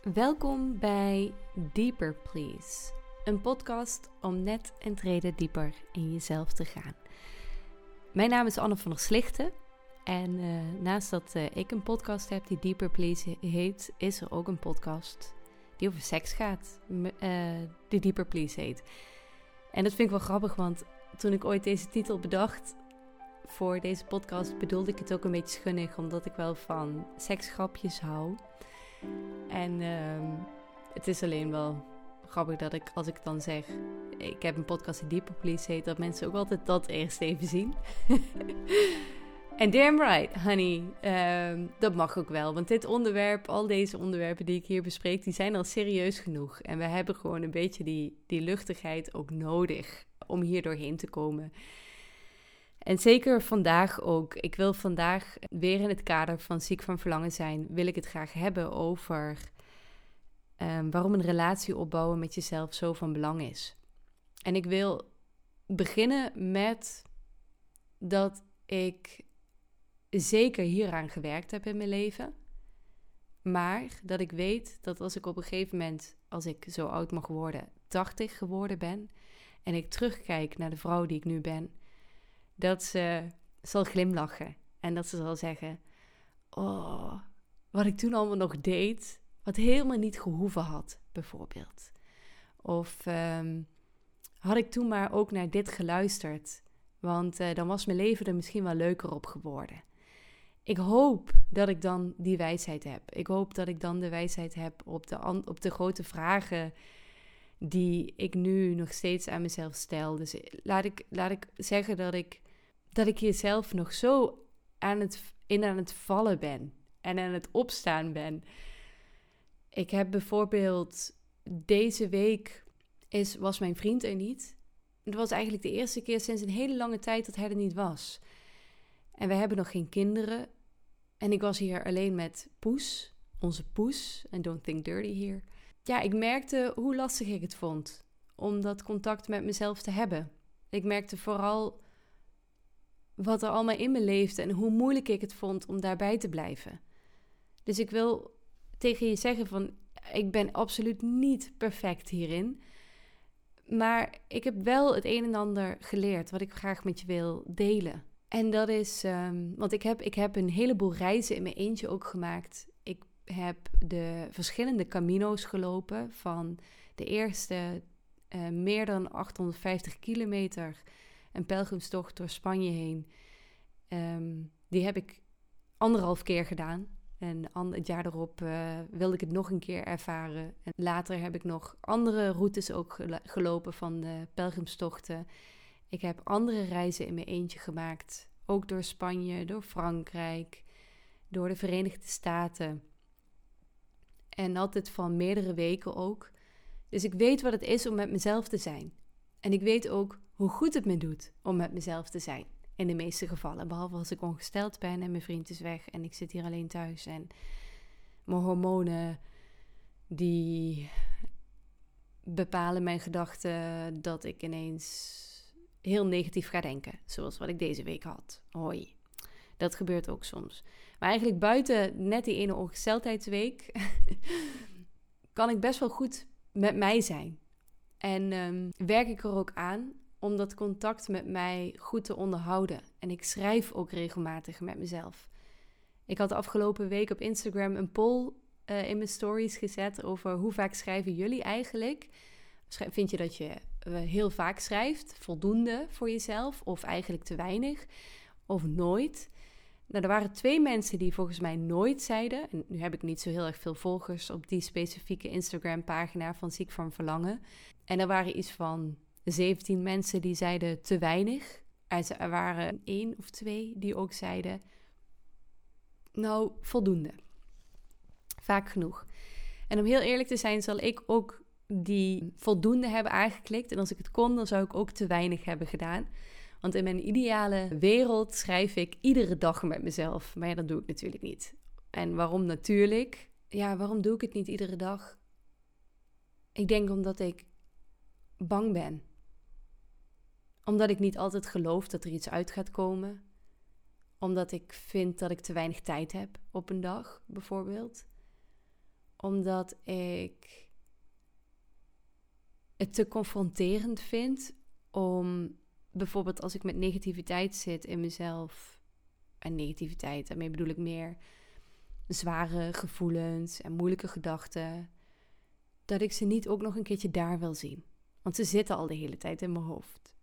Welkom bij Deeper Please, een podcast om net een trede dieper in jezelf te gaan. Mijn naam is Anne van der Slichten en uh, naast dat uh, ik een podcast heb die Deeper Please heet, is er ook een podcast die over seks gaat, uh, die Deeper Please heet. En dat vind ik wel grappig, want toen ik ooit deze titel bedacht voor deze podcast, bedoelde ik het ook een beetje schunnig, omdat ik wel van seksgrapjes hou. En uh, het is alleen wel grappig dat ik, als ik dan zeg, ik heb een podcast die Deeper Please heet, dat mensen ook altijd dat eerst even zien. En damn right, honey, uh, dat mag ook wel. Want dit onderwerp, al deze onderwerpen die ik hier bespreek, die zijn al serieus genoeg. En we hebben gewoon een beetje die, die luchtigheid ook nodig om hier doorheen te komen. En zeker vandaag ook. Ik wil vandaag weer in het kader van ziek van verlangen zijn, wil ik het graag hebben over um, waarom een relatie opbouwen met jezelf zo van belang is. En ik wil beginnen met dat ik zeker hieraan gewerkt heb in mijn leven. Maar dat ik weet dat als ik op een gegeven moment, als ik zo oud mag worden, 80 geworden ben. En ik terugkijk naar de vrouw die ik nu ben. Dat ze zal glimlachen. En dat ze zal zeggen: Oh, wat ik toen allemaal nog deed. Wat helemaal niet gehoeven had, bijvoorbeeld. Of um, had ik toen maar ook naar dit geluisterd. Want uh, dan was mijn leven er misschien wel leuker op geworden ik hoop dat ik dan die wijsheid heb. Ik hoop dat ik dan de wijsheid heb op de, op de grote vragen die ik nu nog steeds aan mezelf stel. Dus laat ik, laat ik zeggen dat ik, dat ik jezelf nog zo aan het, in aan het vallen ben en aan het opstaan ben. Ik heb bijvoorbeeld deze week is, was mijn vriend er niet. Het was eigenlijk de eerste keer sinds een hele lange tijd dat hij er niet was. En we hebben nog geen kinderen. En ik was hier alleen met Poes, onze Poes. En don't think dirty hier. Ja, ik merkte hoe lastig ik het vond om dat contact met mezelf te hebben. Ik merkte vooral wat er allemaal in me leefde en hoe moeilijk ik het vond om daarbij te blijven. Dus ik wil tegen je zeggen van ik ben absoluut niet perfect hierin. Maar ik heb wel het een en ander geleerd wat ik graag met je wil delen. En dat is, um, want ik heb, ik heb een heleboel reizen in mijn eentje ook gemaakt. Ik heb de verschillende Camino's gelopen. Van de eerste uh, meer dan 850 kilometer, een pelgrimstocht door Spanje heen. Um, die heb ik anderhalf keer gedaan. En het jaar erop uh, wilde ik het nog een keer ervaren. En later heb ik nog andere routes ook gelopen van de pelgrimstochten. Ik heb andere reizen in mijn eentje gemaakt. Ook door Spanje, door Frankrijk, door de Verenigde Staten. En altijd van meerdere weken ook. Dus ik weet wat het is om met mezelf te zijn. En ik weet ook hoe goed het me doet om met mezelf te zijn. In de meeste gevallen. Behalve als ik ongesteld ben en mijn vriend is weg en ik zit hier alleen thuis. En mijn hormonen die bepalen mijn gedachten dat ik ineens heel negatief ga denken. Zoals wat ik deze week had. Hoi. Dat gebeurt ook soms. Maar eigenlijk buiten net die ene ongesteldheidsweek kan ik best wel goed met mij zijn. En um, werk ik er ook aan om dat contact met mij goed te onderhouden. En ik schrijf ook regelmatig met mezelf. Ik had de afgelopen week op Instagram een poll uh, in mijn stories gezet over hoe vaak schrijven jullie eigenlijk. Vind je dat je heel vaak schrijft, voldoende voor jezelf, of eigenlijk te weinig, of nooit. Nou, er waren twee mensen die volgens mij nooit zeiden. En nu heb ik niet zo heel erg veel volgers op die specifieke Instagram-pagina van Ziek van Verlangen. En er waren iets van 17 mensen die zeiden te weinig. Er waren één of twee die ook zeiden: Nou, voldoende. Vaak genoeg. En om heel eerlijk te zijn, zal ik ook die voldoende hebben aangeklikt. En als ik het kon, dan zou ik ook te weinig hebben gedaan. Want in mijn ideale wereld schrijf ik iedere dag met mezelf. Maar ja, dat doe ik natuurlijk niet. En waarom natuurlijk? Ja, waarom doe ik het niet iedere dag? Ik denk omdat ik bang ben. Omdat ik niet altijd geloof dat er iets uit gaat komen. Omdat ik vind dat ik te weinig tijd heb op een dag, bijvoorbeeld omdat ik het te confronterend vind om bijvoorbeeld als ik met negativiteit zit in mezelf. En negativiteit, daarmee bedoel ik meer zware gevoelens en moeilijke gedachten. Dat ik ze niet ook nog een keertje daar wil zien. Want ze zitten al de hele tijd in mijn hoofd.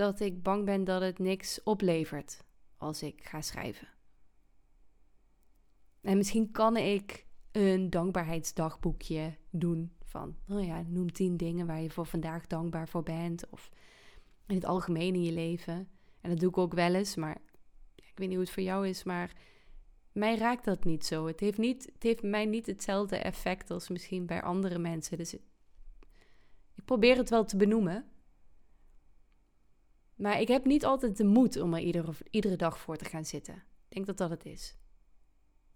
Dat ik bang ben dat het niks oplevert als ik ga schrijven. En misschien kan ik een dankbaarheidsdagboekje doen van, oh ja, noem tien dingen waar je voor vandaag dankbaar voor bent. Of in het algemeen in je leven. En dat doe ik ook wel eens, maar ik weet niet hoe het voor jou is, maar mij raakt dat niet zo. Het heeft, niet, het heeft mij niet hetzelfde effect als misschien bij andere mensen. Dus ik probeer het wel te benoemen. Maar ik heb niet altijd de moed om er iedere, iedere dag voor te gaan zitten. Ik denk dat dat het is.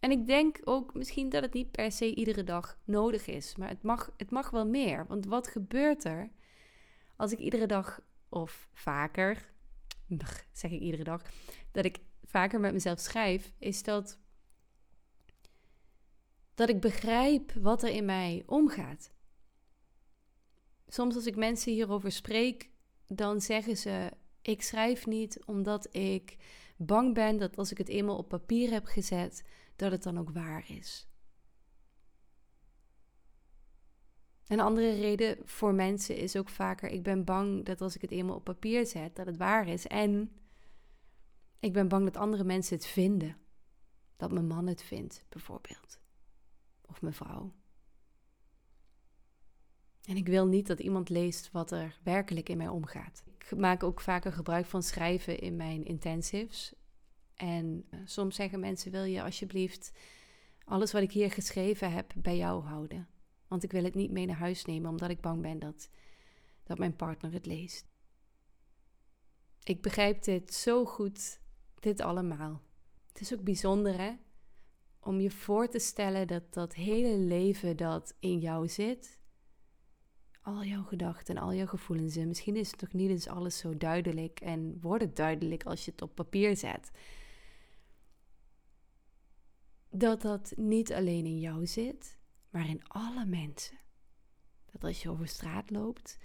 En ik denk ook misschien dat het niet per se iedere dag nodig is. Maar het mag, het mag wel meer. Want wat gebeurt er als ik iedere dag of vaker, zeg ik iedere dag, dat ik vaker met mezelf schrijf, is dat, dat ik begrijp wat er in mij omgaat. Soms als ik mensen hierover spreek, dan zeggen ze: Ik schrijf niet omdat ik bang ben dat als ik het eenmaal op papier heb gezet, dat het dan ook waar is. Een andere reden voor mensen is ook vaker: ik ben bang dat als ik het eenmaal op papier zet, dat het waar is. En ik ben bang dat andere mensen het vinden. Dat mijn man het vindt, bijvoorbeeld. Of mijn vrouw. En ik wil niet dat iemand leest wat er werkelijk in mij omgaat. Maak ook vaker gebruik van schrijven in mijn intensives. En eh, soms zeggen mensen: Wil je alsjeblieft alles wat ik hier geschreven heb bij jou houden? Want ik wil het niet mee naar huis nemen, omdat ik bang ben dat, dat mijn partner het leest. Ik begrijp dit zo goed, dit allemaal. Het is ook bijzonder, hè? Om je voor te stellen dat dat hele leven dat in jou zit, al jouw gedachten en al jouw gevoelens, en misschien is het nog niet eens alles zo duidelijk en wordt het duidelijk als je het op papier zet dat dat niet alleen in jou zit, maar in alle mensen. Dat als je over straat loopt,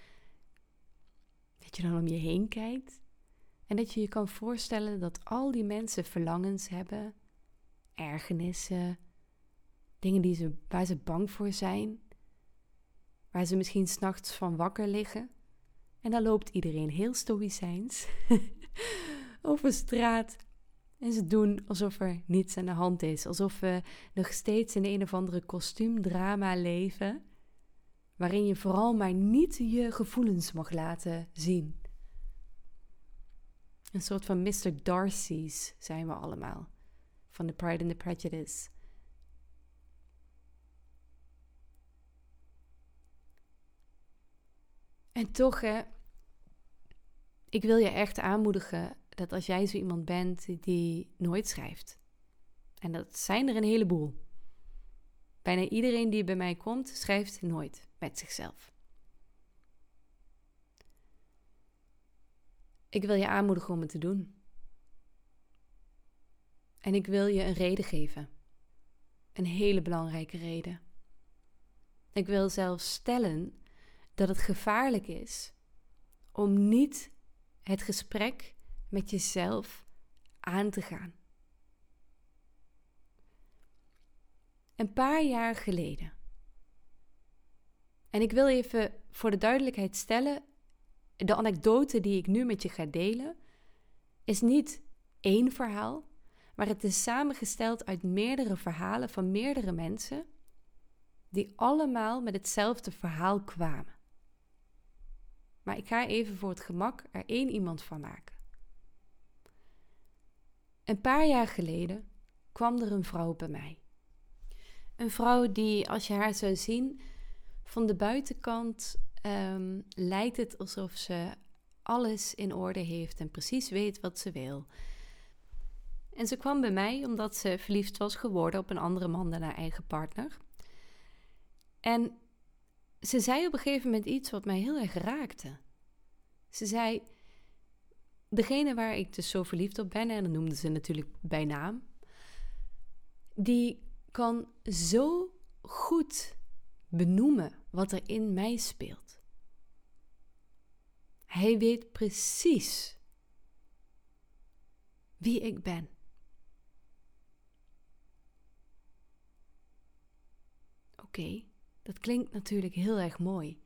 dat je dan om je heen kijkt en dat je je kan voorstellen dat al die mensen verlangens hebben, ergernissen, dingen die ze, waar ze bang voor zijn, waar ze misschien s'nachts van wakker liggen. En dan loopt iedereen heel stoïcijns over straat en ze doen alsof er niets aan de hand is. Alsof we nog steeds in een of andere kostuumdrama leven. Waarin je vooral maar niet je gevoelens mag laten zien. Een soort van Mr. Darcy's zijn we allemaal. Van The Pride and the Prejudice. En toch, hè, ik wil je echt aanmoedigen dat als jij zo iemand bent die nooit schrijft, en dat zijn er een heleboel. Bijna iedereen die bij mij komt, schrijft nooit met zichzelf. Ik wil je aanmoedigen om het te doen. En ik wil je een reden geven. Een hele belangrijke reden. Ik wil zelfs stellen dat het gevaarlijk is om niet het gesprek met jezelf aan te gaan. Een paar jaar geleden. En ik wil even voor de duidelijkheid stellen: de anekdote die ik nu met je ga delen, is niet één verhaal, maar het is samengesteld uit meerdere verhalen van meerdere mensen, die allemaal met hetzelfde verhaal kwamen. Maar ik ga even voor het gemak er één iemand van maken. Een paar jaar geleden kwam er een vrouw bij mij. Een vrouw die, als je haar zou zien, van de buitenkant um, lijkt het alsof ze alles in orde heeft en precies weet wat ze wil. En ze kwam bij mij omdat ze verliefd was geworden op een andere man dan haar eigen partner. En ze zei op een gegeven moment iets wat mij heel erg raakte. Ze zei: degene waar ik dus zo verliefd op ben, en dat noemde ze natuurlijk bij naam, die kan zo goed benoemen wat er in mij speelt. Hij weet precies wie ik ben. Oké, dat klinkt natuurlijk heel erg mooi.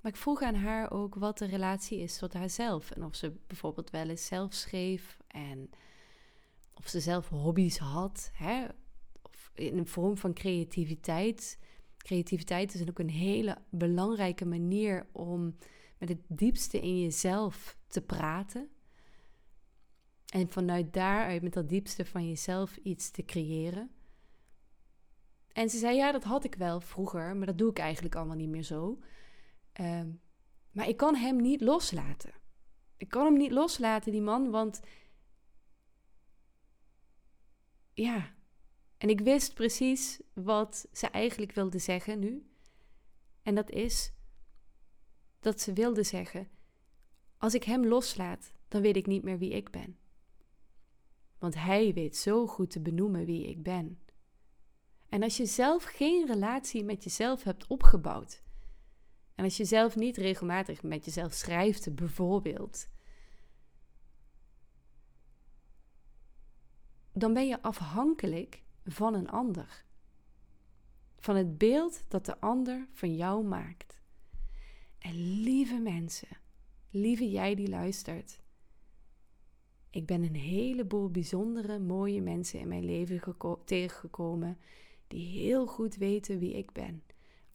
Maar ik vroeg aan haar ook wat de relatie is tot haarzelf. En of ze bijvoorbeeld wel eens zelf schreef en of ze zelf hobby's had. Hè? Of in een vorm van creativiteit. Creativiteit is ook een hele belangrijke manier om met het diepste in jezelf te praten. En vanuit daaruit, met dat diepste van jezelf, iets te creëren. En ze zei: Ja, dat had ik wel vroeger, maar dat doe ik eigenlijk allemaal niet meer zo. Ehm, maar ik kan hem niet loslaten. Ik kan hem niet loslaten, die man, want. Ja. En ik wist precies wat ze eigenlijk wilde zeggen nu. En dat is dat ze wilde zeggen: Als ik hem loslaat, dan weet ik niet meer wie ik ben. Want hij weet zo goed te benoemen wie ik ben. En als je zelf geen relatie met jezelf hebt opgebouwd, en als je zelf niet regelmatig met jezelf schrijft, bijvoorbeeld, dan ben je afhankelijk van een ander. Van het beeld dat de ander van jou maakt. En lieve mensen, lieve jij die luistert, ik ben een heleboel bijzondere, mooie mensen in mijn leven tegengekomen die heel goed weten wie ik ben.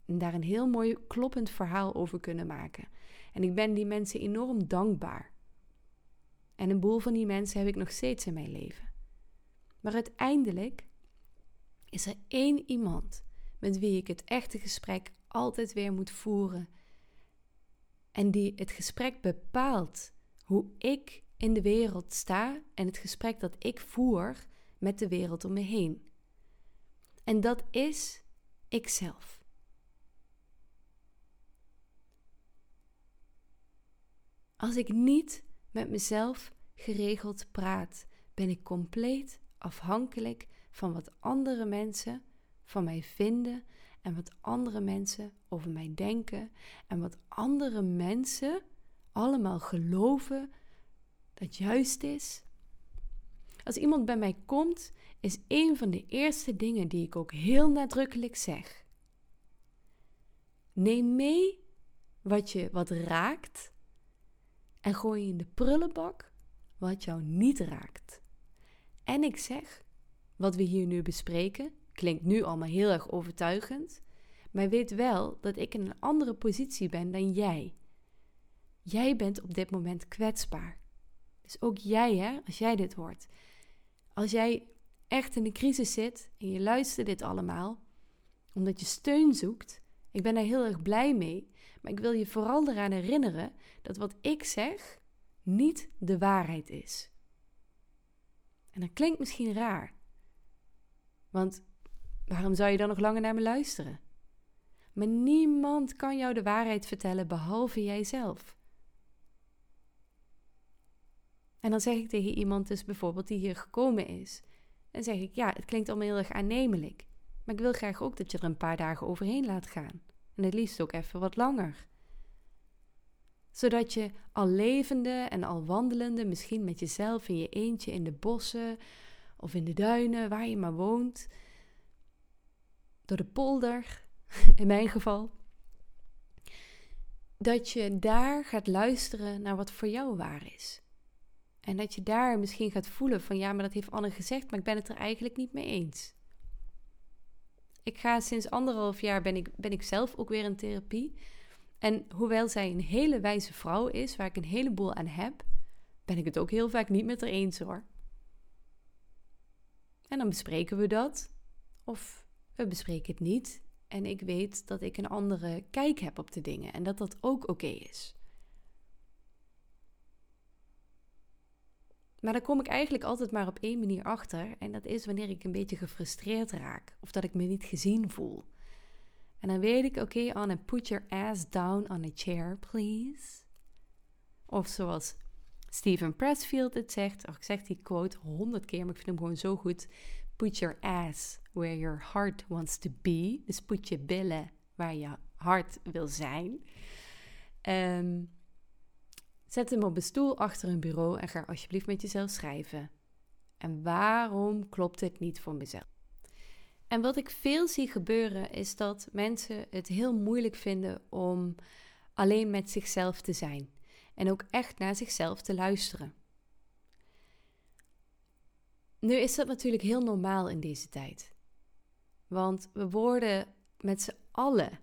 En daar een heel mooi kloppend verhaal over kunnen maken. En ik ben die mensen enorm dankbaar. En een boel van die mensen heb ik nog steeds in mijn leven. Maar uiteindelijk is er één iemand met wie ik het echte gesprek altijd weer moet voeren. En die het gesprek bepaalt hoe ik in de wereld sta en het gesprek dat ik voer met de wereld om me heen. En dat is ikzelf. Als ik niet met mezelf geregeld praat, ben ik compleet afhankelijk van wat andere mensen van mij vinden en wat andere mensen over mij denken en wat andere mensen allemaal geloven dat juist is. Als iemand bij mij komt, is een van de eerste dingen die ik ook heel nadrukkelijk zeg. Neem mee wat je wat raakt en gooi in de prullenbak wat jou niet raakt. En ik zeg, wat we hier nu bespreken, klinkt nu allemaal heel erg overtuigend, maar weet wel dat ik in een andere positie ben dan jij. Jij bent op dit moment kwetsbaar. Dus ook jij, hè, als jij dit hoort. Als jij echt in de crisis zit en je luistert dit allemaal, omdat je steun zoekt, ik ben daar heel erg blij mee. Maar ik wil je vooral eraan herinneren dat wat ik zeg niet de waarheid is. En dat klinkt misschien raar. Want waarom zou je dan nog langer naar me luisteren? Maar niemand kan jou de waarheid vertellen behalve jijzelf. En dan zeg ik tegen iemand dus bijvoorbeeld die hier gekomen is. Dan zeg ik, ja, het klinkt allemaal heel erg aannemelijk. Maar ik wil graag ook dat je er een paar dagen overheen laat gaan. En het liefst ook even wat langer. Zodat je al levende en al wandelende, misschien met jezelf in je eentje in de bossen of in de duinen, waar je maar woont, door de polder, in mijn geval, dat je daar gaat luisteren naar wat voor jou waar is. En dat je daar misschien gaat voelen van ja, maar dat heeft Anne gezegd, maar ik ben het er eigenlijk niet mee eens. Ik ga sinds anderhalf jaar ben ik, ben ik zelf ook weer in therapie. En hoewel zij een hele wijze vrouw is, waar ik een heleboel aan heb, ben ik het ook heel vaak niet met haar eens hoor. En dan bespreken we dat. Of we bespreken het niet. En ik weet dat ik een andere kijk heb op de dingen en dat dat ook oké is. Maar dan kom ik eigenlijk altijd maar op één manier achter. En dat is wanneer ik een beetje gefrustreerd raak. Of dat ik me niet gezien voel. En dan weet ik, oké okay, Anne, put your ass down on a chair, please. Of zoals Steven Pressfield het zegt. Ik zeg die quote honderd keer, maar ik vind hem gewoon zo goed. put your ass where your heart wants to be. Dus put je billen waar je hart wil zijn. Um, zet hem op een stoel achter een bureau en ga alsjeblieft met jezelf schrijven. En waarom klopt het niet voor mezelf? En wat ik veel zie gebeuren is dat mensen het heel moeilijk vinden om alleen met zichzelf te zijn en ook echt naar zichzelf te luisteren. Nu is dat natuurlijk heel normaal in deze tijd. Want we worden met z'n allen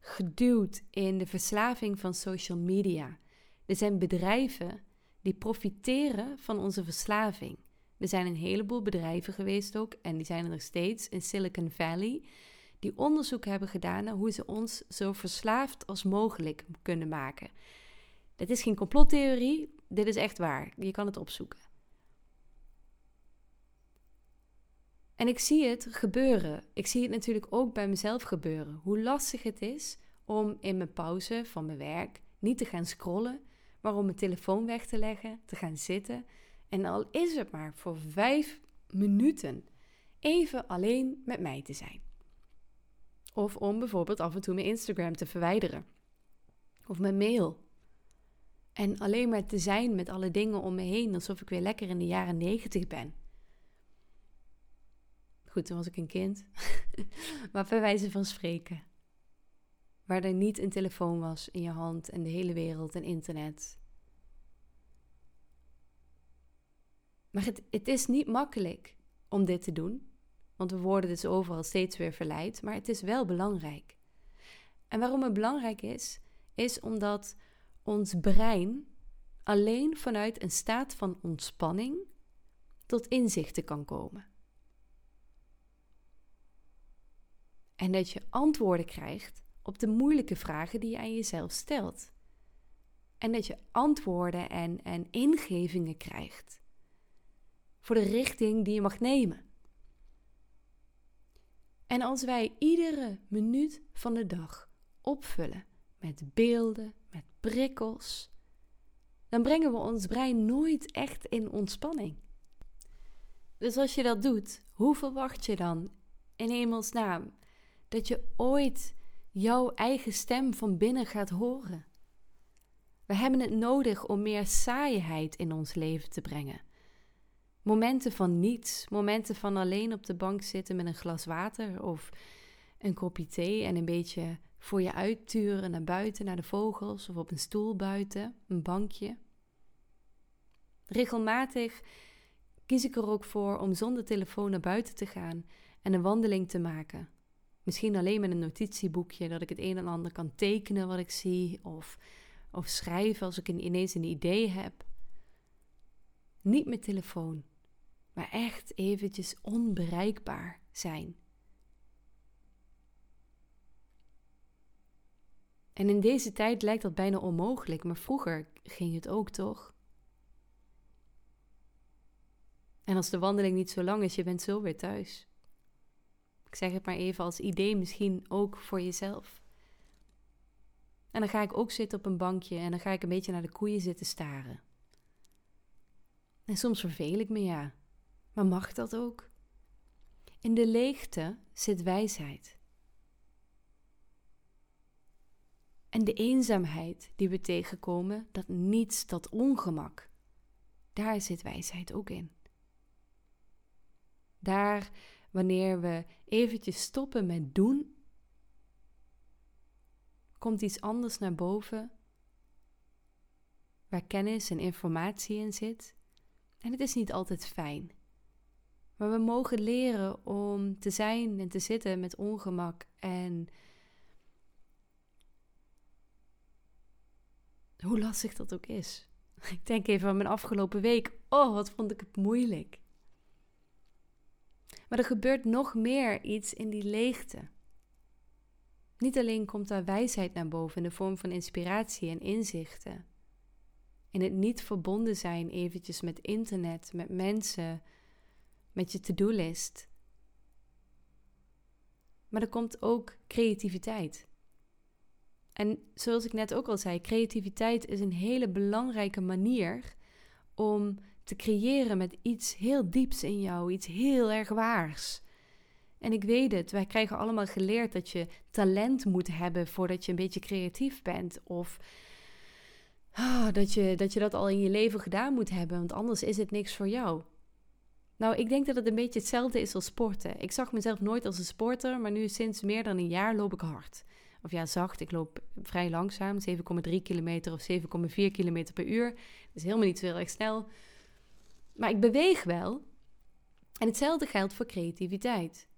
geduwd in de verslaving van social media. Er zijn bedrijven die profiteren van onze verslaving. Er zijn een heleboel bedrijven geweest ook, en die zijn er nog steeds in Silicon Valley, die onderzoek hebben gedaan naar hoe ze ons zo verslaafd als mogelijk kunnen maken. Dit is geen complottheorie, dit is echt waar. Je kan het opzoeken. En ik zie het gebeuren. Ik zie het natuurlijk ook bij mezelf gebeuren. Hoe lastig het is om in mijn pauze van mijn werk niet te gaan scrollen, maar om mijn telefoon weg te leggen, te gaan zitten. En al is het maar voor vijf minuten even alleen met mij te zijn. Of om bijvoorbeeld af en toe mijn Instagram te verwijderen. Of mijn mail. En alleen maar te zijn met alle dingen om me heen, alsof ik weer lekker in de jaren negentig ben. Goed, toen was ik een kind. maar bij wijze van spreken. Waar er niet een telefoon was in je hand en de hele wereld en internet. Maar het, het is niet makkelijk om dit te doen. Want we worden dus overal steeds weer verleid. Maar het is wel belangrijk. En waarom het belangrijk is, is omdat ons brein alleen vanuit een staat van ontspanning tot inzichten kan komen. En dat je antwoorden krijgt op de moeilijke vragen die je aan jezelf stelt. En dat je antwoorden en, en ingevingen krijgt voor de richting die je mag nemen. En als wij iedere minuut van de dag opvullen met beelden, met prikkels, dan brengen we ons brein nooit echt in ontspanning. Dus als je dat doet, hoe verwacht je dan in hemelsnaam dat je ooit jouw eigen stem van binnen gaat horen? We hebben het nodig om meer saaiheid in ons leven te brengen. Momenten van niets, momenten van alleen op de bank zitten met een glas water of een kopje thee en een beetje voor je uitturen naar buiten, naar de vogels of op een stoel buiten, een bankje. Regelmatig kies ik er ook voor om zonder telefoon naar buiten te gaan en een wandeling te maken. Misschien alleen met een notitieboekje, dat ik het een en ander kan tekenen wat ik zie, of, of schrijven als ik ineens een idee heb. Niet met telefoon, maar echt eventjes onbereikbaar zijn. En in deze tijd lijkt dat bijna onmogelijk, maar vroeger ging het ook toch? En als de wandeling niet zo lang is, je bent zo weer thuis. Zeg het maar even als idee, misschien ook voor jezelf. En dan ga ik ook zitten op een bankje en dan ga ik een beetje naar de koeien zitten staren. En soms verveel ik me, ja. Maar mag dat ook? In de leegte zit wijsheid. En de eenzaamheid die we tegenkomen, dat niets, dat ongemak, daar zit wijsheid ook in. Daar, wanneer we eventjes stoppen met doen, komt iets anders naar boven, waar kennis en informatie in zit. En het is niet altijd fijn. Maar we mogen leren om te zijn en te zitten met ongemak en hoe lastig dat ook is. Ik denk even aan mijn afgelopen week. Oh, wat vond ik het moeilijk. Maar er gebeurt nog meer iets in die leegte. Niet alleen komt daar wijsheid naar boven in de vorm van inspiratie en inzichten. In het niet verbonden zijn eventjes met internet, met mensen, met je to-do-list. Maar er komt ook creativiteit. En zoals ik net ook al zei, creativiteit is een hele belangrijke manier om te creëren met iets heel dieps in jou, iets heel erg waars. En ik weet het, wij krijgen allemaal geleerd dat je talent moet hebben voordat je een beetje creatief bent. Of oh, dat, je, dat je dat al in je leven gedaan moet hebben, want anders is het niks voor jou. Nou, ik denk dat het een beetje hetzelfde is als sporten. Ik zag mezelf nooit als een sporter, maar nu sinds meer dan een jaar loop ik hard. Of ja, zacht. Ik loop vrij langzaam, 7,3 kilometer of 7,4 kilometer per uur. Dat is helemaal niet zo heel erg snel. Maar ik beweeg wel. En hetzelfde geldt voor creativiteit.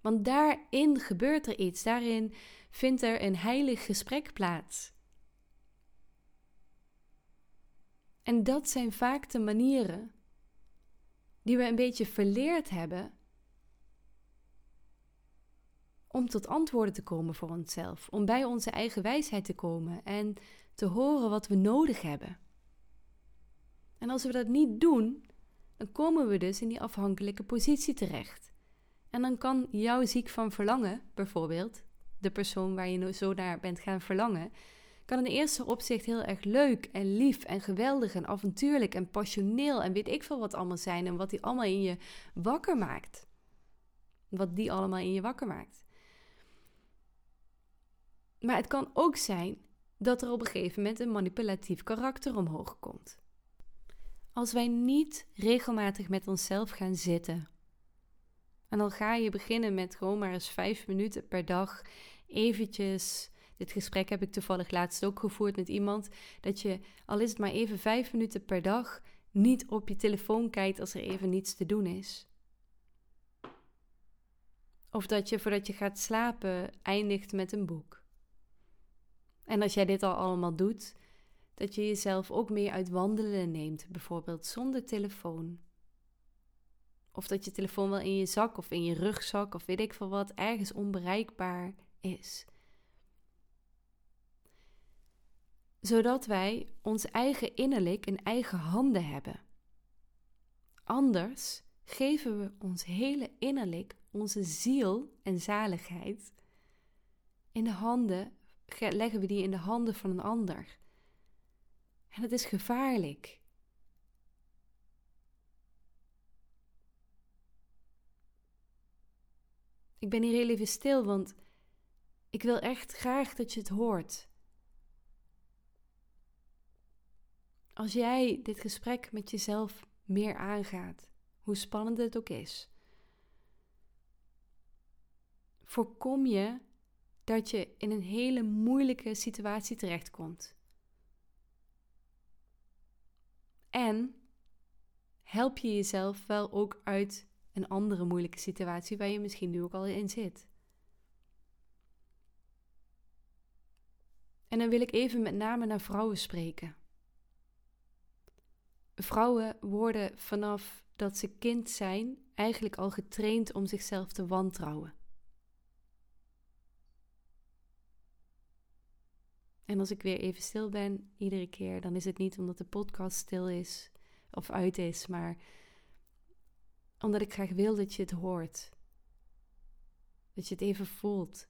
Want daarin gebeurt er iets. Daarin vindt er een heilig gesprek plaats. En dat zijn vaak de manieren die we een beetje verleerd hebben om tot antwoorden te komen voor onszelf, om bij onze eigen wijsheid te komen en te horen wat we nodig hebben. En als we dat niet doen, dan komen we dus in die afhankelijke positie terecht. En dan kan jouw ziek van verlangen, bijvoorbeeld, de persoon waar je zo naar bent gaan verlangen, kan in eerste opzicht heel erg leuk en lief en geweldig en avontuurlijk en passioneel en weet ik veel wat allemaal zijn en wat die allemaal in je wakker maakt. Wat die allemaal in je wakker maakt. Maar het kan ook zijn dat er op een gegeven moment een manipulatief karakter omhoog komt. Als wij niet regelmatig met onszelf gaan zitten. En dan ga je beginnen met gewoon maar eens vijf minuten per dag eventjes dit gesprek heb ik toevallig laatst ook gevoerd met iemand. Dat je, al is het maar even vijf minuten per dag, niet op je telefoon kijkt als er even niets te doen is. Of dat je voordat je gaat slapen eindigt met een boek. En als jij dit al allemaal doet, dat je jezelf ook mee uit wandelen neemt, bijvoorbeeld zonder telefoon. Of dat je telefoon wel in je zak of in je rugzak of weet ik veel wat ergens onbereikbaar is. zodat wij ons eigen innerlijk in eigen handen hebben. Anders geven we ons hele innerlijk, onze ziel en zaligheid in de handen, leggen we die in de handen van een ander. En dat is gevaarlijk. Ik ben hier heel even stil, want ik wil echt graag dat je het hoort. Als jij dit gesprek met jezelf meer aangaat, hoe spannend het ook is, voorkom je dat je in een hele moeilijke situatie terechtkomt. En help je jezelf wel ook uit een andere moeilijke situatie waar je misschien nu ook al in zit. En dan wil ik even met name naar vrouwen spreken. Vrouwen worden vanaf dat ze kind zijn eigenlijk al getraind om zichzelf te wantrouwen. En als ik weer even stil ben, iedere keer, dan is het niet omdat de podcast stil is of uit is, maar omdat ik graag wil dat je het hoort. Dat je het even voelt.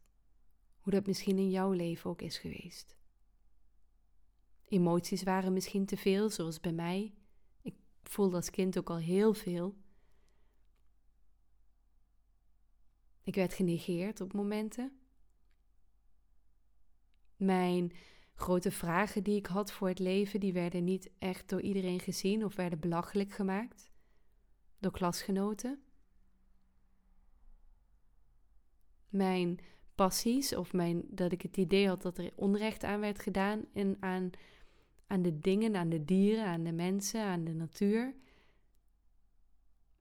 Hoe dat misschien in jouw leven ook is geweest. Emoties waren misschien te veel, zoals bij mij voelde als kind ook al heel veel. Ik werd genegeerd op momenten. Mijn grote vragen die ik had voor het leven, die werden niet echt door iedereen gezien of werden belachelijk gemaakt door klasgenoten. Mijn passies of mijn, dat ik het idee had dat er onrecht aan werd gedaan en aan aan de dingen, aan de dieren, aan de mensen, aan de natuur,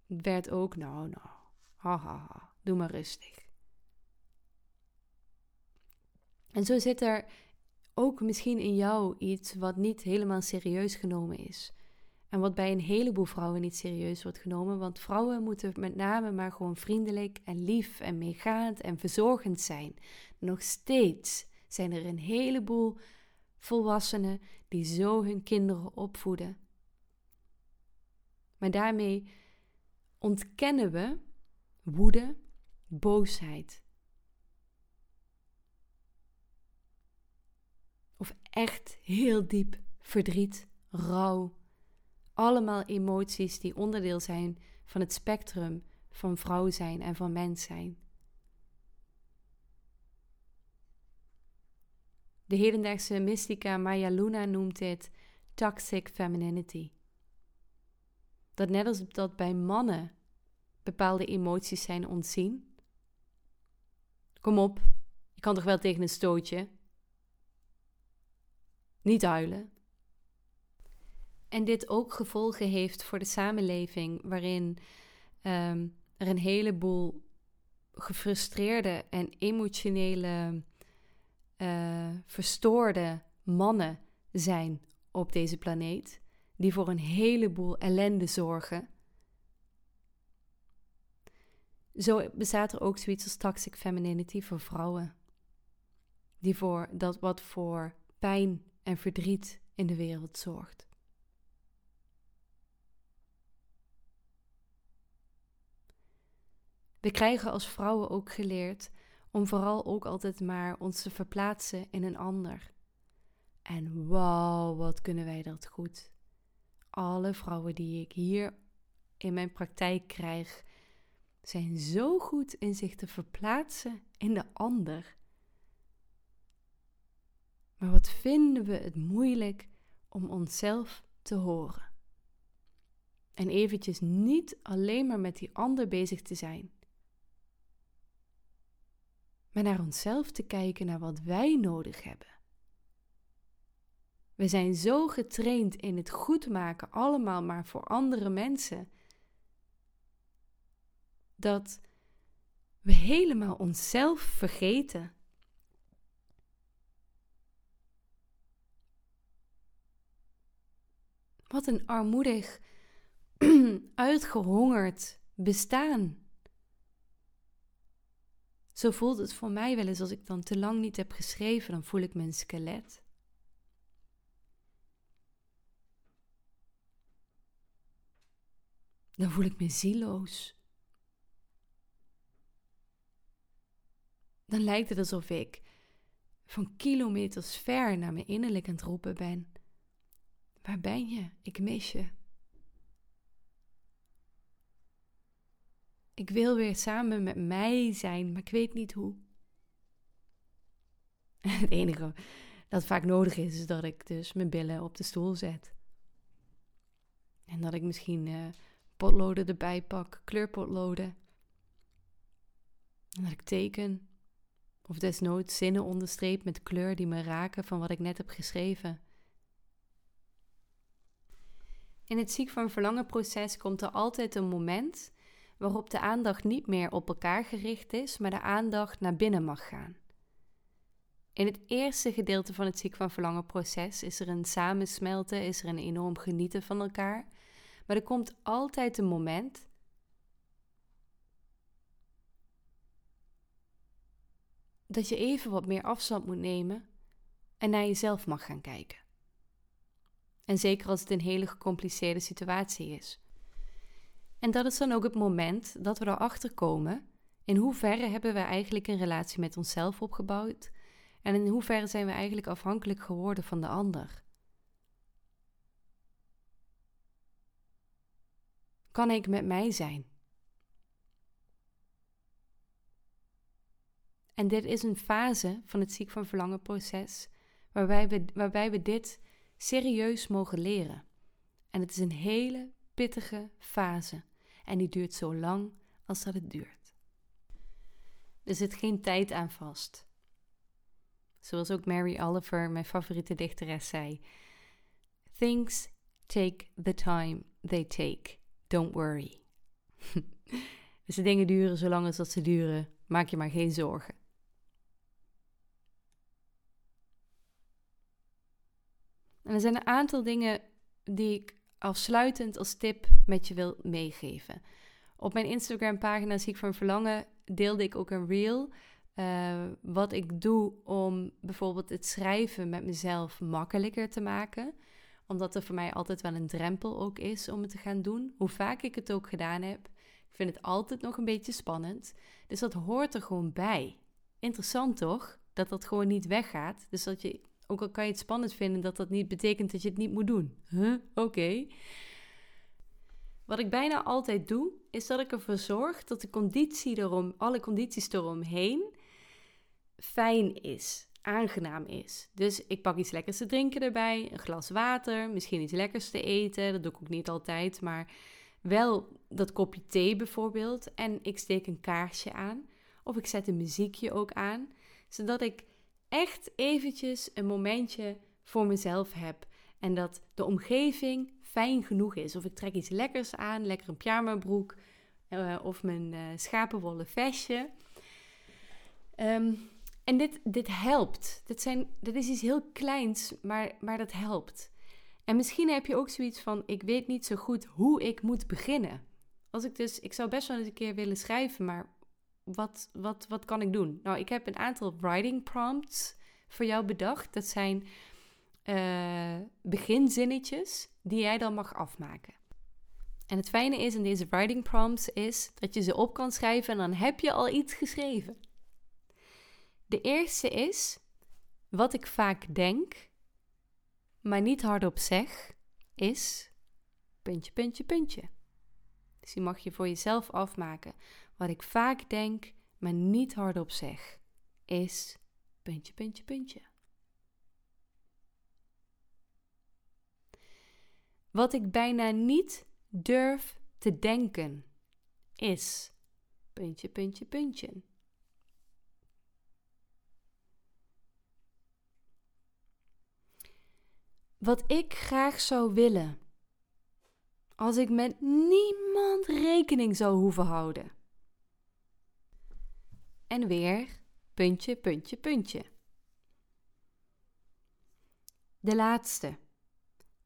werd ook, nou, nou, haha, ha, doe maar rustig. En zo zit er ook misschien in jou iets wat niet helemaal serieus genomen is. En wat bij een heleboel vrouwen niet serieus wordt genomen, want vrouwen moeten met name maar gewoon vriendelijk en lief en meegaand en verzorgend zijn. Nog steeds zijn er een heleboel volwassenen die zo hun kinderen opvoeden. Maar daarmee ontkennen we woede, boosheid. Of echt heel diep verdriet, rouw, allemaal emoties die onderdeel zijn van het spectrum van vrouw zijn en van mens zijn. De hedendaagse mystica Maya Luna noemt dit toxic femininity. Dat net als dat bij mannen bepaalde emoties zijn ontzien. Kom op, je kan toch wel tegen een stootje? Niet huilen. En dit ook gevolgen heeft voor de samenleving, waarin um, er een heleboel gefrustreerde en emotionele, uh, verstoorde mannen zijn op deze planeet, die voor een heleboel ellende zorgen. Zo bestaat er ook zoiets als toxic femininity voor vrouwen, die voor dat wat voor pijn en verdriet in de wereld zorgt. We krijgen als vrouwen ook geleerd om vooral ook altijd maar ons te verplaatsen in een ander. En wauw, wat kunnen wij dat goed. Alle vrouwen die ik hier in mijn praktijk krijg, zijn zo goed in zich te verplaatsen in de ander. Maar wat vinden we het moeilijk om onszelf te horen? En eventjes niet alleen maar met die ander bezig te zijn, maar naar onszelf te kijken, naar wat wij nodig hebben. We zijn zo getraind in het goed maken, allemaal maar voor andere mensen, dat we helemaal onszelf vergeten. Wat een armoedig, uitgehongerd bestaan. Zo voelt het voor mij wel eens als ik dan te lang niet heb geschreven, dan voel ik mijn skelet. Dan voel ik me zieloos. Dan lijkt het alsof ik van kilometers ver naar mijn innerlijk aan het roepen ben. Waar ben je? Ik mis je. Ik wil weer samen met mij zijn, maar ik weet niet hoe. Het enige dat vaak nodig is, is dat ik dus mijn billen op de stoel zet. En dat ik misschien uh, potloden erbij pak, kleurpotloden. En dat ik teken. Of desnoods zinnen onderstreep met kleur die me raken van wat ik net heb geschreven. In het ziek van verlangen proces komt er altijd een moment waarop de aandacht niet meer op elkaar gericht is, maar de aandacht naar binnen mag gaan. In het eerste gedeelte van het ziek van verlangen proces is er een samensmelten, is er een enorm genieten van elkaar. Maar er komt altijd een moment dat je even wat meer afstand moet nemen en naar jezelf mag gaan kijken. En zeker als het een hele gecompliceerde situatie is. En dat is dan ook het moment dat we erachter komen in hoeverre hebben we eigenlijk een relatie met onszelf opgebouwd en in hoeverre zijn we eigenlijk afhankelijk geworden van de ander. Kan ik met mij zijn? En dit is een fase van het ziek van verlangen proces waarbij we, waarbij we dit serieus mogen leren. En het is een hele pittige fase. En die duurt zo lang als dat het duurt. Er zit geen tijd aan vast. Zoals ook Mary Oliver, mijn favoriete dichteres, zei: Things take the time they take. Don't worry. dus dingen duren zolang als dat ze duren. Maak je maar geen zorgen. Er zijn een aantal dingen die ik afsluitend als tip met je wil meegeven. Op mijn Instagram-pagina Ziek van Verlangen deelde ik ook een reel. Uh, wat ik doe om bijvoorbeeld het schrijven met mezelf makkelijker te maken. Omdat er voor mij altijd wel een drempel ook is om het te gaan doen. Hoe vaak ik het ook gedaan heb. Ik vind het altijd nog een beetje spannend. Dus dat hoort er gewoon bij. Interessant toch? Dat dat gewoon niet weggaat. Dus dat je ook al kan je het spannend vinden, dat dat niet betekent dat je het niet moet doen. Oké. Wat ik bijna altijd doe, is dat ik ervoor zorg dat de conditie erom, alle condities eromheen fijn is, aangenaam is. Dus ik pak iets lekkers te drinken erbij, een glas water, misschien iets lekkers te eten. Dat doe ik ook niet altijd, maar wel dat kopje thee bijvoorbeeld. En ik steek een kaarsje aan. Of ik zet een muziekje ook aan, zodat ik echt eventjes een momentje voor mezelf heb. En dat de omgeving fijn genoeg is. Of ik trek iets lekkers aan, lekker een pyjamabroek uh, of mijn uh, schapenwolle vestje. Ehm, en dit, dit helpt. Dit, zijn, dit is iets heel kleins, maar, maar dat helpt. En misschien heb je ook zoiets van: ik weet niet zo goed hoe ik moet beginnen. Als ik dus, ik zou best wel eens een keer willen schrijven, maar wat, wat, wat kan ik doen? Nou, ik heb een aantal writing prompts voor jou bedacht. Dat zijn uh, beginzinnetjes die jij dan mag afmaken. En het fijne is in deze writing prompts is dat je ze op kan schrijven en dan heb je al iets geschreven. De eerste is wat ik vaak denk, maar niet hardop zeg, is puntje, puntje, puntje. Dus die mag je voor jezelf afmaken. Wat ik vaak denk, maar niet hardop zeg, is puntje, puntje, puntje. Wat ik bijna niet durf te denken is puntje, puntje, puntje. Wat ik graag zou willen als ik met niemand rekening zou hoeven houden. En weer puntje, puntje, puntje. De laatste.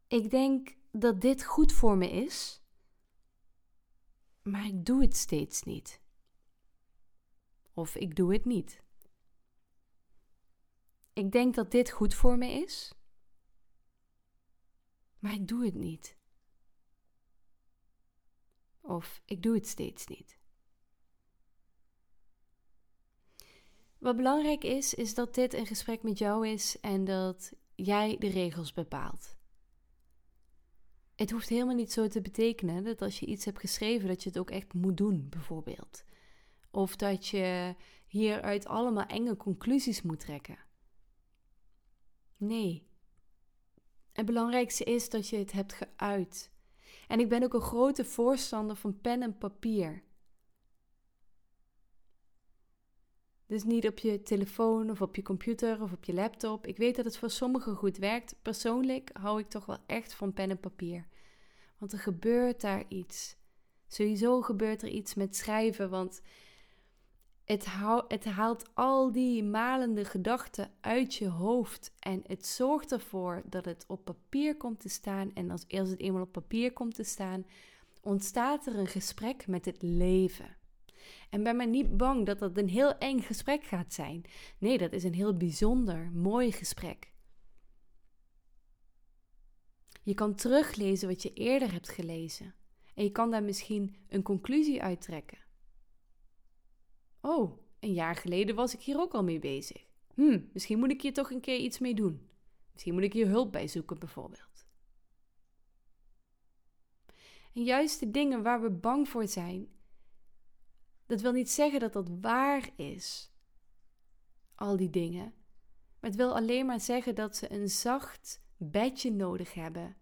Ik denk dat dit goed voor me is, maar ik doe het steeds niet. Of ik doe het niet. Ik denk dat dit goed voor me is, maar ik doe het niet. Of ik doe het steeds niet. Wat belangrijk is, is dat dit een gesprek met jou is en dat jij de regels bepaalt. Het hoeft helemaal niet zo te betekenen dat als je iets hebt geschreven, dat je het ook echt moet doen, bijvoorbeeld. Of dat je hieruit allemaal enge conclusies moet trekken. Nee. Het belangrijkste is dat je het hebt geuit. En ik ben ook een grote voorstander van pen en papier. Dus niet op je telefoon of op je computer of op je laptop. Ik weet dat het voor sommigen goed werkt. Persoonlijk hou ik toch wel echt van pen en papier. Want er gebeurt daar iets. Sowieso gebeurt er iets met schrijven, want het, het haalt al die malende gedachten uit je hoofd. En het zorgt ervoor dat het op papier komt te staan. En als, als het eenmaal op papier komt te staan, ontstaat er een gesprek met het leven. En ben maar niet bang dat dat een heel eng gesprek gaat zijn. Nee, dat is een heel bijzonder, mooi gesprek. Je kan teruglezen wat je eerder hebt gelezen. En je kan daar misschien een conclusie uit trekken. Oh, een jaar geleden was ik hier ook al mee bezig. Hm, misschien moet ik hier toch een keer iets mee doen. Misschien moet ik hier hulp bij zoeken, bijvoorbeeld. En juist de dingen waar we bang voor zijn, dat wil niet zeggen dat dat waar is. Al die dingen. Maar het wil alleen maar zeggen dat ze een zacht bedje nodig hebben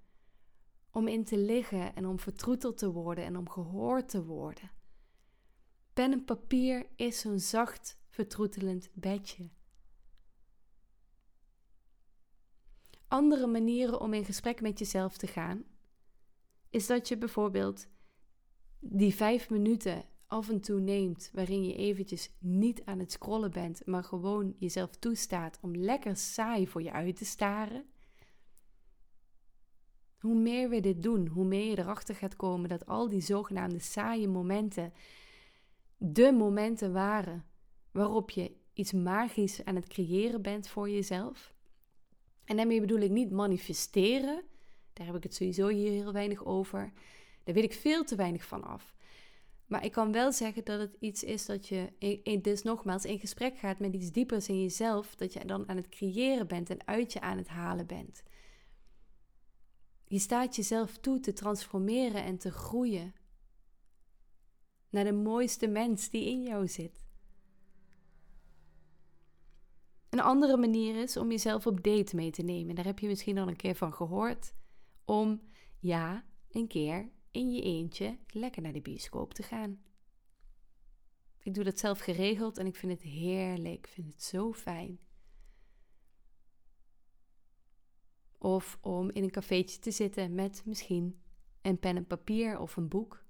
om in te liggen en om vertroeteld te worden en om gehoord te worden. Pen en papier is zo'n zacht, vertroetelend bedje. Andere manieren om in gesprek met jezelf te gaan, is dat je bijvoorbeeld die vijf minuten af en toe neemt, waarin je eventjes niet aan het scrollen bent, maar gewoon jezelf toestaat om lekker saai voor je uit te staren. Hoe meer we dit doen, hoe meer je erachter gaat komen dat al die zogenaamde saaie momenten de momenten waren waarop je iets magisch aan het creëren bent voor jezelf. En daarmee bedoel ik niet manifesteren, daar heb ik het sowieso hier heel weinig over. Daar weet ik veel te weinig van af. Maar ik kan wel zeggen dat het iets is dat je, dus nogmaals, in gesprek gaat met iets diepers in jezelf, dat je dan aan het creëren bent en uit je aan het halen bent. Je staat jezelf toe te transformeren en te groeien naar de mooiste mens die in jou zit. Een andere manier is om jezelf op date mee te nemen. Daar heb je misschien al een keer van gehoord. Om ja, een keer in je eentje lekker naar de bioscoop te gaan. Ik doe dat zelf geregeld en ik vind het heerlijk. Ik vind het zo fijn. Of om in een cafeetje te zitten met misschien een pen en papier of een boek.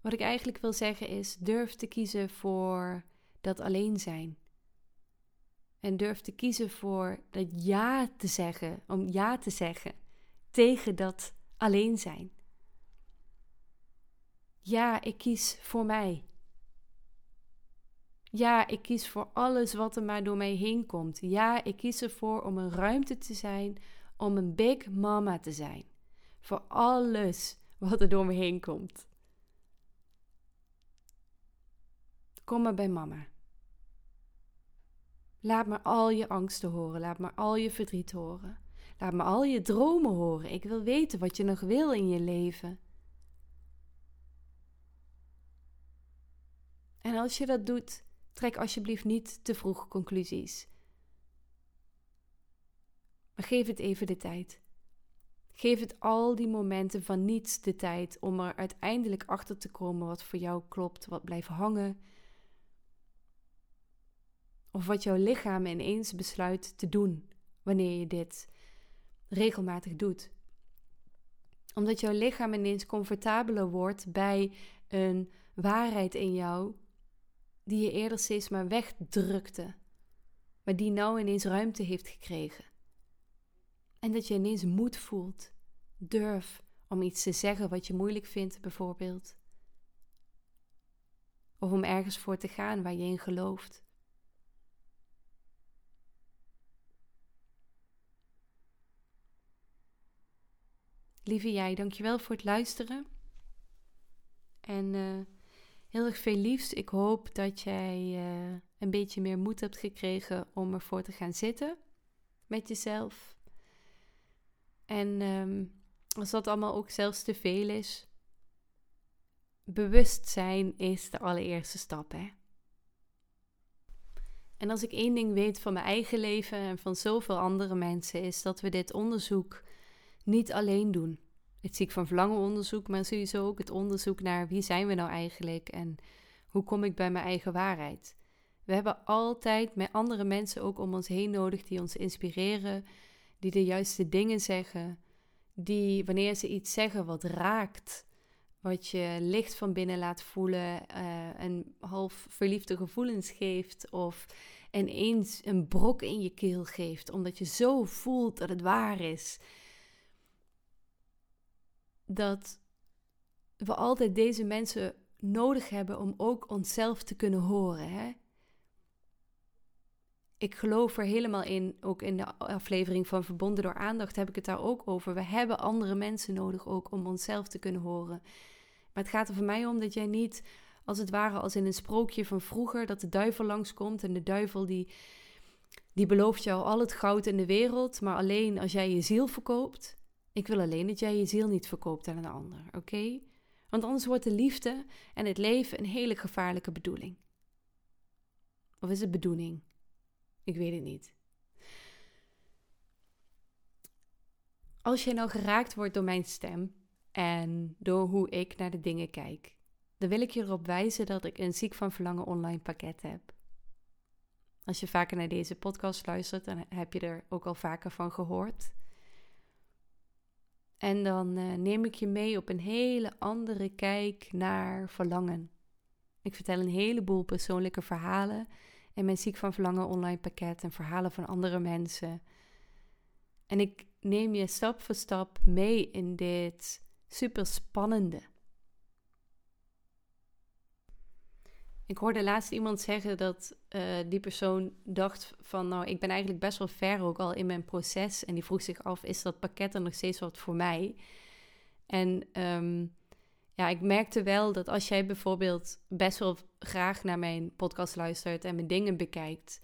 Wat ik eigenlijk wil zeggen is: durf te kiezen voor dat alleen zijn. En durf te kiezen voor dat ja te zeggen, om ja te zeggen tegen dat alleen zijn. Ja, ik kies voor mij. Ja, ik kies voor alles wat er maar door mij heen komt. Ja, ik kies ervoor om een ruimte te zijn, om een big mama te zijn. Voor alles wat er door me heen komt. Kom maar bij mama. Laat me al je angsten horen. Laat me al je verdriet horen. Laat me al je dromen horen. Ik wil weten wat je nog wil in je leven. En als je dat doet, trek alsjeblieft niet te vroeg conclusies. Maar geef het even de tijd. Geef het al die momenten van niets de tijd om er uiteindelijk achter te komen wat voor jou klopt, wat blijft hangen of wat jouw lichaam ineens besluit te doen wanneer je dit regelmatig doet. Omdat jouw lichaam ineens comfortabeler wordt bij een waarheid in jou die je eerder steeds maar wegdrukte, maar die nou ineens ruimte heeft gekregen. En dat je ineens moed voelt, durf om iets te zeggen wat je moeilijk vindt, bijvoorbeeld. Of om ergens voor te gaan waar je in gelooft. Lieve jij, dankjewel voor het luisteren. En uh, heel erg veel liefs. Ik hoop dat jij uh, een beetje meer moed hebt gekregen om ervoor te gaan zitten met jezelf. En um, als dat allemaal ook zelfs te veel is, bewustzijn is de allereerste stap, hè. En als ik één ding weet van mijn eigen leven en van zoveel andere mensen, is dat we dit onderzoek niet alleen doen. Het ziek van verlangen onderzoek, maar sowieso ook het onderzoek naar wie zijn we nou eigenlijk en hoe kom ik bij mijn eigen waarheid. We hebben altijd met andere mensen ook om ons heen nodig die ons inspireren, die de juiste dingen zeggen, die wanneer ze iets zeggen wat raakt, wat je licht van binnen laat voelen uh, en half verliefde gevoelens geeft of ineens een brok in je keel geeft, omdat je zo voelt dat het waar is dat we altijd deze mensen nodig hebben om ook onszelf te kunnen horen. Hè? Ik geloof er helemaal in, ook in de aflevering van Verbonden door Aandacht heb ik het daar ook over. We hebben andere mensen nodig ook om onszelf te kunnen horen. Maar het gaat er voor mij om dat jij niet, als het ware als in een sprookje van vroeger, dat de duivel langskomt en de duivel die, die belooft jou al het goud in de wereld, maar alleen als jij je ziel verkoopt. Ik wil alleen dat jij je ziel niet verkoopt aan een ander, oké? Want anders wordt de liefde en het leven een hele gevaarlijke bedoeling. Of is het bedoeling? Ik weet het niet. Als jij nou geraakt wordt door mijn stem en door hoe ik naar de dingen kijk, dan wil ik je erop wijzen dat ik een Ziek van Verlangen online pakket heb. Als je vaker naar deze podcast luistert, dan heb je er ook al vaker van gehoord. En dan uh, neem ik je mee op een hele andere kijk naar verlangen. Ik vertel een heleboel persoonlijke verhalen in mijn Ziek van Verlangen online pakket en verhalen van andere mensen. En ik neem je stap voor stap mee in dit super spannende. Ik hoorde laatst iemand zeggen dat uh, die persoon dacht van, nou, ik ben eigenlijk best wel ver ook al in mijn proces. En die vroeg zich af, is dat pakket er nog steeds wat voor mij? En um, ja, ik merkte wel dat als jij bijvoorbeeld best wel graag naar mijn podcast luistert en mijn dingen bekijkt,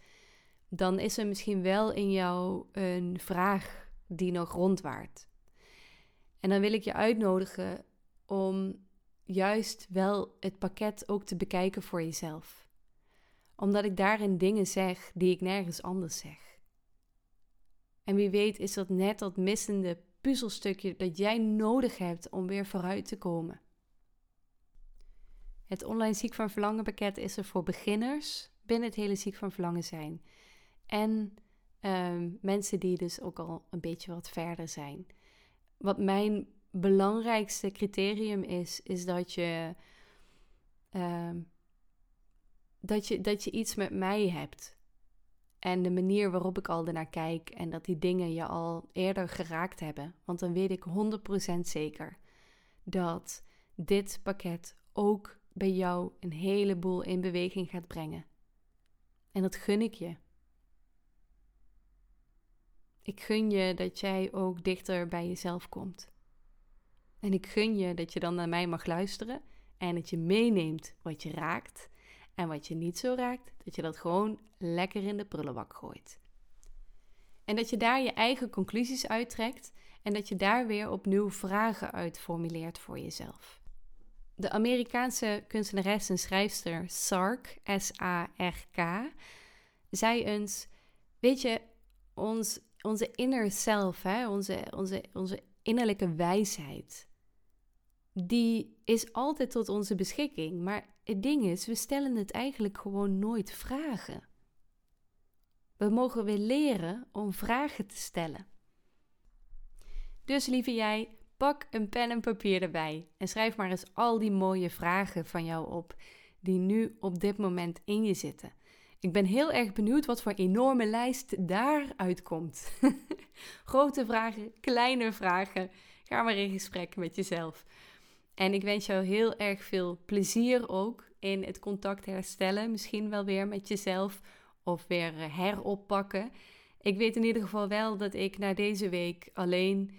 dan is er misschien wel in jou een vraag die nog rondwaart. En dan wil ik je uitnodigen om juist wel het pakket ook te bekijken voor jezelf. Omdat ik daarin dingen zeg die ik nergens anders zeg. En wie weet is dat net dat missende puzzelstukje dat jij nodig hebt om weer vooruit te komen. Het online ziek van verlangen pakket is er voor beginners binnen het hele ziek van verlangen zijn. En ehm, mensen die dus ook al een beetje wat verder zijn. Wat mijn belangrijkste criterium is, is dat je, ehm, dat je, dat je iets met mij hebt. En de manier waarop ik al ernaar kijk en dat die dingen je al eerder geraakt hebben. Want dan weet ik 100% zeker dat dit pakket ook bij jou een heleboel in beweging gaat brengen. En dat gun ik je. Ik gun je dat jij ook dichter bij jezelf komt. En ik gun je dat je dan naar mij mag luisteren en dat je meeneemt wat je raakt en wat je niet zo raakt, dat je dat gewoon lekker in de prullenbak gooit. En dat je daar je eigen conclusies uittrekt en dat je daar weer opnieuw vragen uit formuleert voor jezelf. De Amerikaanse kunstenares en schrijfster Sark, S-A-R-K, zei eens: Weet je, ons, onze inner self, hè, onze, onze, onze innerlijke wijsheid, die is altijd tot onze beschikking. Maar het ding is, we stellen het eigenlijk gewoon nooit vragen. We mogen weer leren om vragen te stellen. Dus lieve jij, pak een pen en papier erbij en schrijf maar eens al die mooie vragen van jou op die nu op dit moment in je zitten. Ik ben heel erg benieuwd wat voor enorme lijst daaruit komt. Grote vragen, kleine vragen. Ga maar in gesprek met jezelf. En ik wens jou heel erg veel plezier ook in het contact herstellen. Misschien wel weer met jezelf of weer eh, heroppakken. Ik weet in ieder geval wel dat ik na deze week alleen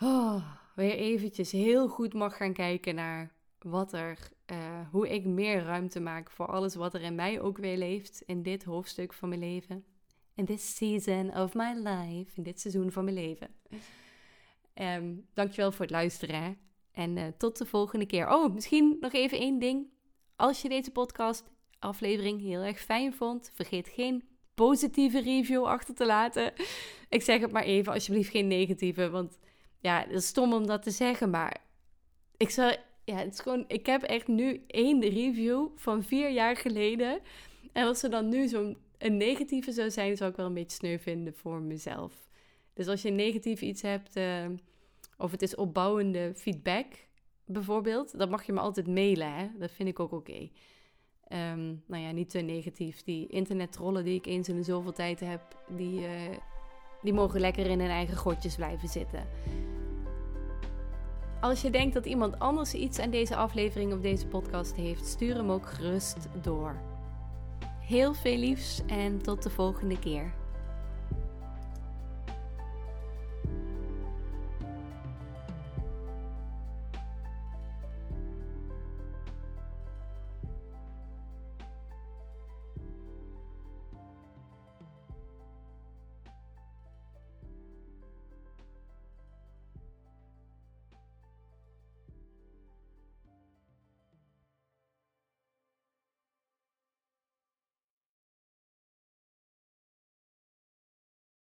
oh, weer eventjes heel goed mag gaan kijken naar wat er, uh, hoe ik meer ruimte maak voor alles wat er in mij ook weer leeft in dit hoofdstuk van mijn leven. In this season of my life, in dit seizoen van mijn leven. Um, dankjewel voor het luisteren. En uh, tot de volgende keer. Oh, misschien nog even één ding. Als je deze podcast aflevering heel erg fijn vond, vergeet geen positieve review achter te laten. Ik zeg het maar even, alsjeblieft geen negatieve, want ja, het is stom om dat te zeggen, maar ik zou, ja, het is gewoon, ik heb echt nu één review van vier jaar geleden. En als er dan nu zo'n negatieve zou zijn, zou ik wel een beetje sneu vinden voor mezelf. Dus als je negatief iets hebt, uh, of het is opbouwende feedback bijvoorbeeld, dan mag je me altijd mailen. Hè? Dat vind ik ook oké. Okay. Um, nou ja, niet te negatief. Die internettrollen die ik eens in de zoveel tijd heb, die, uh, die mogen lekker in hun eigen godjes blijven zitten. Als je denkt dat iemand anders iets aan deze aflevering of deze podcast heeft, stuur hem ook gerust door. Heel veel liefs en tot de volgende keer.